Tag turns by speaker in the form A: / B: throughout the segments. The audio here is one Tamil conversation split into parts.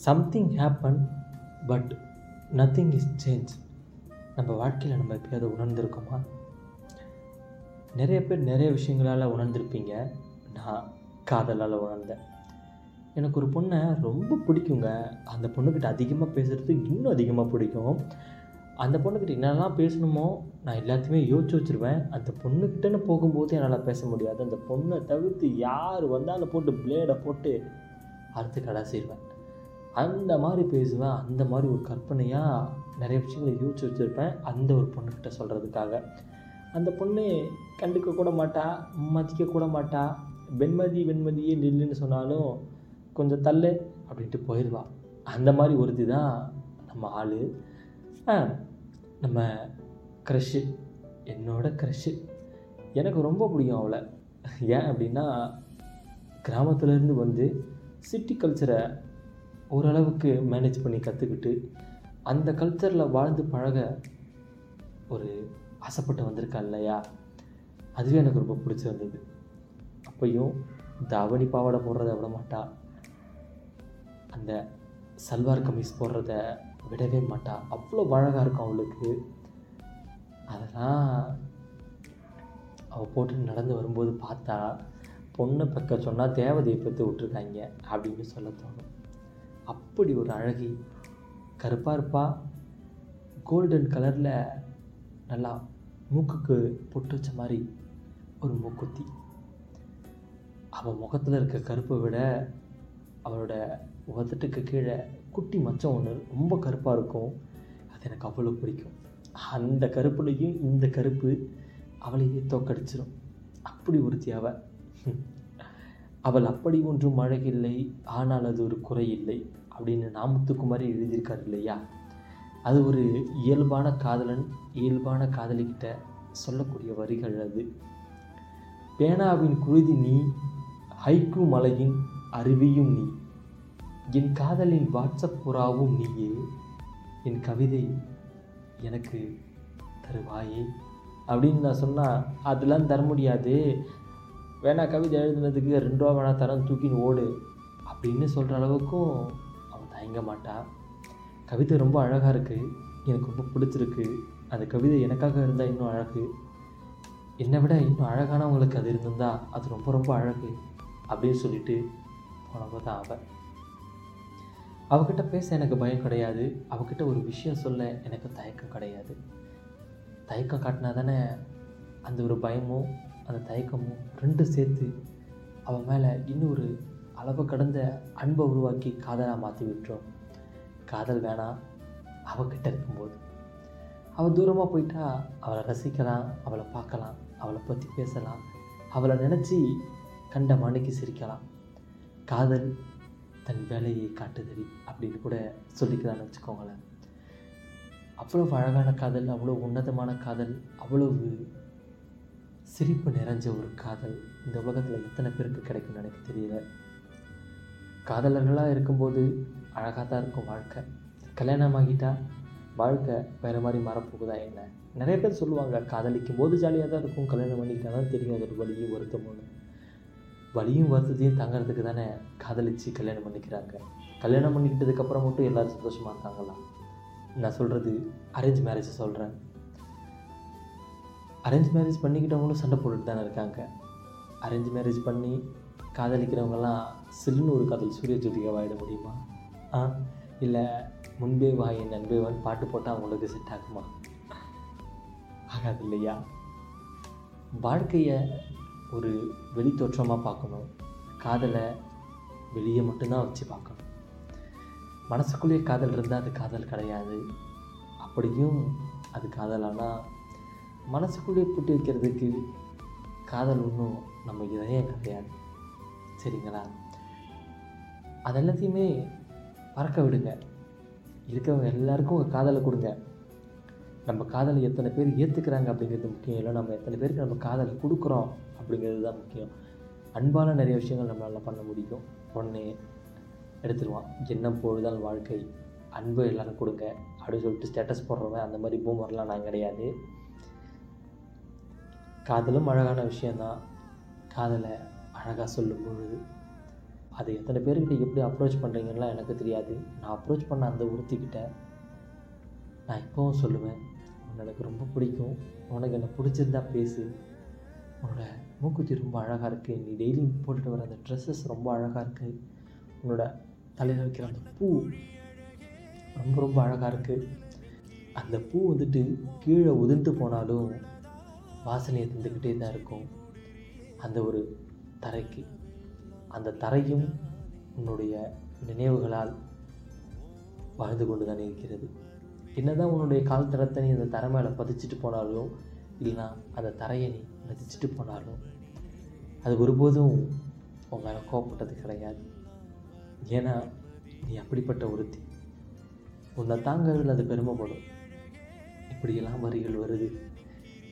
A: Something happen but nothing is change நம்ம வாழ்க்கையில் நம்ம எப்பயாவது உணர்ந்திருக்கோமா? நிறைய பேர் நிறைய விஷயங்களால் உணர்ந்திருப்பீங்க. நான் காதலால் உணர்ந்தேன். எனக்கு ஒரு பொண்ணை ரொம்ப பிடிக்குங்க. அந்த பொண்ணுக்கிட்ட அதிகமாக பேசுகிறது இன்னும் அதிகமாக பிடிக்கும். அந்த பொண்ணுக்கிட்ட என்னெல்லாம் பேசணுமோ நான் எல்லாத்தையுமே யோசிச்சு வச்சுருவேன். அந்த பொண்ணுக்கிட்டன்னு போகும்போது என்னால் பேச முடியாது. அந்த பொண்ணை தவிர்த்து யார் வந்தாலும் போட்டு பிளேடை போட்டு அறுத்து கடாசிடுவேன். அந்த மாதிரி பேசுவேன் அந்த மாதிரி ஒரு கற்பனையாக நிறைய விஷயங்களை யோசிச்சு வச்சுருப்பேன் அந்த ஒரு பொண்ணுக்கிட்ட சொல்கிறதுக்காக அந்த பொண்ணு கண்டுக்க கூட மாட்டா மதிக்க கூட மாட்டா. வெண்மதி வெண்மதியே நில்லுன்னு சொன்னாலும் கொஞ்சம் தள்ளு அப்படின்ட்டு போயிடுவா அந்த மாதிரி ஒருத்தி தான் நம்ம ஆள். நம்ம க்ரஷ்ஷு என்னோட க்ரஷ்ஷு எனக்கு ரொம்ப பிடிக்கும் அவளை. ஏன் அப்படின்னா கிராமத்துலேருந்து வந்து சிட்டி கல்ச்சரை ஓரளவுக்கு மேனேஜ் பண்ணி கற்றுக்கிட்டு அந்த கல்ச்சரில் வாழ்ந்து பழக ஒரு ஆசைப்பட்டு வந்திருக்கா இல்லையா? அதுவே எனக்கு ரொம்ப பிடிச்சிருந்தது அப்பையும் தாவணி பாவாடை போடுறத விட மாட்டா. அந்த சல்வார் கமீஸ் போடுறத விடவே மாட்டா. அவ்வளோ அழகாக இருக்கும் அவளுக்கு. அதெல்லாம் அவள் போட்டு நடந்து வரும்போது பார்த்தா பொண்ணை பக்க சொன்னால் தேவதையை பற்றி விட்ருக்காங்க அப்படின்னு சொல்ல தோணும். அப்படி ஒரு அழகி கருப்பாக இருப்பா. கோல்டன் கலரில் நல்லா மூக்குக்கு பொட்டு வச்ச மாதிரி ஒரு மூக்குத்தி. அவள் முகத்தில் இருக்க கருப்பை விட அவளோட உதட்டுக்கு கீழே குட்டி மச்சம் ஒன்று ரொம்ப கருப்பாக இருக்கும். அது எனக்கு அவ்வளோ பிடிக்கும். அந்த கருப்புலையும் இந்த கருப்பு அவளையே தோக்கடிச்சிடும் அப்படி ஒருத்தி அவள் அவள் அப்படி ஒன்றும் அழகில்லை. ஆனால் அது ஒரு குறை இல்லை. அப்படின்னு நாமத்துக்குமாரி எழுதியிருக்காரு இல்லையா? அது ஒரு இயல்பான காதலன் இயல்பான காதலிக்கிட்ட சொல்லக்கூடிய வரிகள் அது. பேனாவின் குருதி நீ ஹைக்கு மலையின் அருவியும் நீ. என் காதலின் வாட்ஸ்அப் புறாவும் நீயே. என் கவிதை எனக்கு தருவாயே. அப்படின்னு நான் சொன்னால் அதெல்லாம் தர முடியாது. வேணா கவிதை எழுதுனதுக்கு ரெண்டு ரூபா வேணா தரம் தூக்கின்னு ஓடு. அப்படின்னு சொல்கிற அளவுக்கும் தயங்க மாட்டா. கவிதை ரொம்ப அழகாக இருக்குது எனக்கு ரொம்ப பிடிச்சிருக்கு. அந்த கவிதை எனக்காக இருந்தால் இன்னும் அழகு. என்னை விட இன்னும் அழகானவங்களுக்கு அது இருந்திருந்தா அது ரொம்ப ரொம்ப அழகு அப்படின்னு சொல்லிட்டு போனவங்க தான் அவள் அவகிட்ட பேச எனக்கு பயம் கிடையாது. அவகிட்ட ஒரு விஷயம் சொல்ல எனக்கு தயக்கம் கிடையாது. தயக்கம் காட்டினா தானே அந்த ஒரு பயமும் அந்த தயக்கமும் ரெண்டும் சேர்த்து அவன் மேலே இன்னொரு அளவு கடந்த அன்பை உருவாக்கி காதலாக மாற்றி விட்டுரும். காதல் வேணாம் அவகிட்ட இருக்கும்போது. அவள் தூரமாக போயிட்டா அவளை ரசிக்கலாம் அவளை பார்க்கலாம் அவளை பற்றி பேசலாம் அவளை நினச்சி கண்ட மணிக்கு சிரிக்கலாம். காதல் தன் வேலையை காட்டுதடி அப்படின்னு கூட சொல்லிக்கிறான்னு வச்சுக்கோங்களேன். அவ்வளோ அழகான காதல் அவ்வளோ உன்னதமான காதல் அவ்வளவு சிரிப்பு நிறைஞ்ச ஒரு காதல் இந்த உலகத்தில் எத்தனை பேருக்கு கிடைக்கும்னு எனக்கு தெரியல. காதலர்களாக இருக்கும்போது அழகாக தான் இருக்கும் வாழ்க்கை. கல்யாணம் ஆகிட்டா வாழ்க்கை வேறு மாதிரி மாறப்போகுதா என்ன? நிறைய பேர் சொல்லுவாங்க காதலிக்கும் போது ஜாலியாக தான் இருக்கும் கல்யாணம் பண்ணிக்கிட்டா தான் தெரியும் அதோட வலியும் வருத்தமும் வலியும் வருத்தத்தையும் தாங்கிறதுக்கு தானே காதலித்து கல்யாணம் பண்ணிக்கிறாங்க. கல்யாணம் பண்ணிக்கிட்டதுக்கப்புறம் மட்டும் எல்லோரும் சந்தோஷமாக இருக்காங்களா? நான் சொல்கிறது அரேஞ்ச் மேரேஜ் சொல்கிறேன் அரேஞ்ச் மேரேஜ் பண்ணிக்கிட்டவங்களும் சண்டை போட்டுட்டு தானே இருக்காங்க. அரேஞ்ச் மேரேஜ் பண்ணி காதலிக்கிறவங்கெல்லாம் சில்லுன்னு ஒரு காதல் சூரிய ஜோதிகாவாயிட முடியுமா? ஆ? இல்லை முன்பே வா என் நண்பே பாட்டு போட்டால் அவங்களுக்கு செட் ஆகுமா? ஆகாது இல்லையா? வாழ்க்கையை ஒரு வெளித்தோற்றமாக பார்க்கணும். காதலை வெளியே மட்டும்தான் வச்சு பார்க்கணும். மனசுக்குள்ளேயே காதல் இருந்தால் அது காதல் கிடையாது. அப்படியும் அது காதலானால் மனசுக்குள்ளேயே பூட்டி வைக்கிறதுக்கு காதல் ஒன்றும் நம்ம இதயம் கிடையாது. சரிங்களா? அது எல்லாத்தையுமே பறக்க விடுங்க. இருக்கவங்க எல்லாருக்கும் ஒரு காதலை கொடுங்க. நம்ம காதலை எத்தனை பேர் ஏற்றுக்கிறாங்க அப்படிங்கிறது முக்கியம். இல்லை நம்ம எத்தனை பேருக்கு நம்ம காதலை கொடுக்குறோம் அப்படிங்கிறது தான் முக்கியம். அன்பான நிறைய விஷயங்கள் நம்மளால் பண்ண முடியும். ஒன்று எடுத்துருவான். என்ன பொழுதால் வாழ்க்கை. அன்பு எல்லோரும் கொடுங்க. அப்படின்னு சொல்லிட்டு ஸ்டேட்டஸ் போடுறவன் அந்த மாதிரி பூமர்லாம் நான் கிடையாது. காதலும் அழகான விஷயந்தான் காதலை அழகாக சொல்லும் பொழுது அதை எத்தனை பேர்கிட்ட எப்படி அப்ரோச் பண்ணுறீங்கலாம் எனக்கு தெரியாது. நான் அப்ரோச் பண்ண அந்த ஒருத்திக்கிட்ட நான் இப்போவும் சொல்லுவேன் உன்னை எனக்கு ரொம்ப பிடிக்கும். உனக்கு என்னை பிடிச்சிருந்தா பேசு. உன்னோட மூக்குத்தி ரொம்ப அழகாக இருக்குது நீ டெய்லியும் போட்டுட்டு வர அந்த ட்ரெஸ்ஸஸ் ரொம்ப அழகாக இருக்குது உன்னோட தலையில் வைக்கிற அந்த பூ ரொம்ப ரொம்ப அழகாக இருக்குது அந்த பூ வந்துட்டு கீழே உதிர்ந்து போனாலும் வாசனையை தந்துக்கிட்டே தான் இருக்கும். அந்த ஒரு தரைக்கு. அந்த தரையும் உன்னுடைய நினைவுகளால் வாழ்ந்து கொண்டு தானே இருக்கிறது. என்னதான் உன்னுடைய கால் தரத்தை நீ அந்த தரை மேலே பதிச்சுட்டு போனாலும் இல்லைனா அந்த தரையை நீ மிதிச்சுட்டு போனாலும் அது ஒருபோதும் உன் கோவப்பட்டது கிடையாது. ஏன்னா நீ அப்படிப்பட்ட ஒருத்தி. உன்னை தாங்கிறதுல அது பெருமைப்படும். இப்படியெல்லாம் வரிகள் வருது.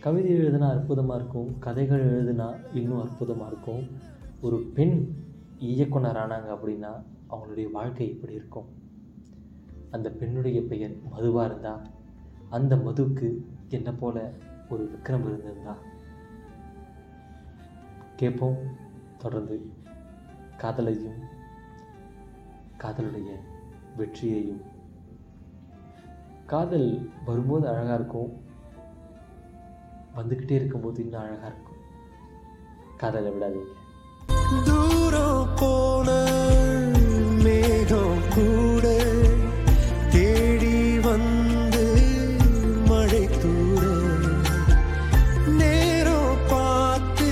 A: கவிதை எழுதுனா அற்புதமாக இருக்கும் கதைகள் எழுதுனா இன்னும் அற்புதமாக இருக்கும். ஒரு பெண் இயக்குனர் ஆனாங்க அப்படின்னா அவங்களுடைய வாழ்க்கை எப்படி இருக்கும். அந்த பெண்ணுடைய பெயர் மதுவாக இருந்தா அந்த மதுவுக்கு என்ன போல ஒரு விக்ரம் இருந்திருந்தா? கேட்போம் தொடர்ந்து காதலையும் காதலுடைய வெற்றியையும். காதல் வரும்போது அழகாக இருக்கும். வந்துக்கிட்டே இருக்கும்போது இன்னும் அழகாக இருக்கும். காதலை விடாதீங்க.
B: தூரம் போன மேகம் கூட தேடி வந்து மழை தூர நேரம் பார்த்து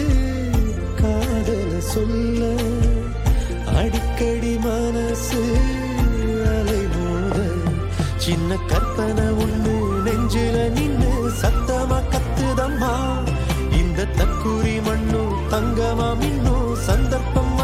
B: காதல சொல்ல அடிக்கடி மனசு அலைமோத சின்ன கற்பனை ஒண்ணு நெஞ்சில நின்னு சத்தமா கத்துதம்மா. இந்த தக்குரி மண்ணும் தங்கமா மின்னுதம்மா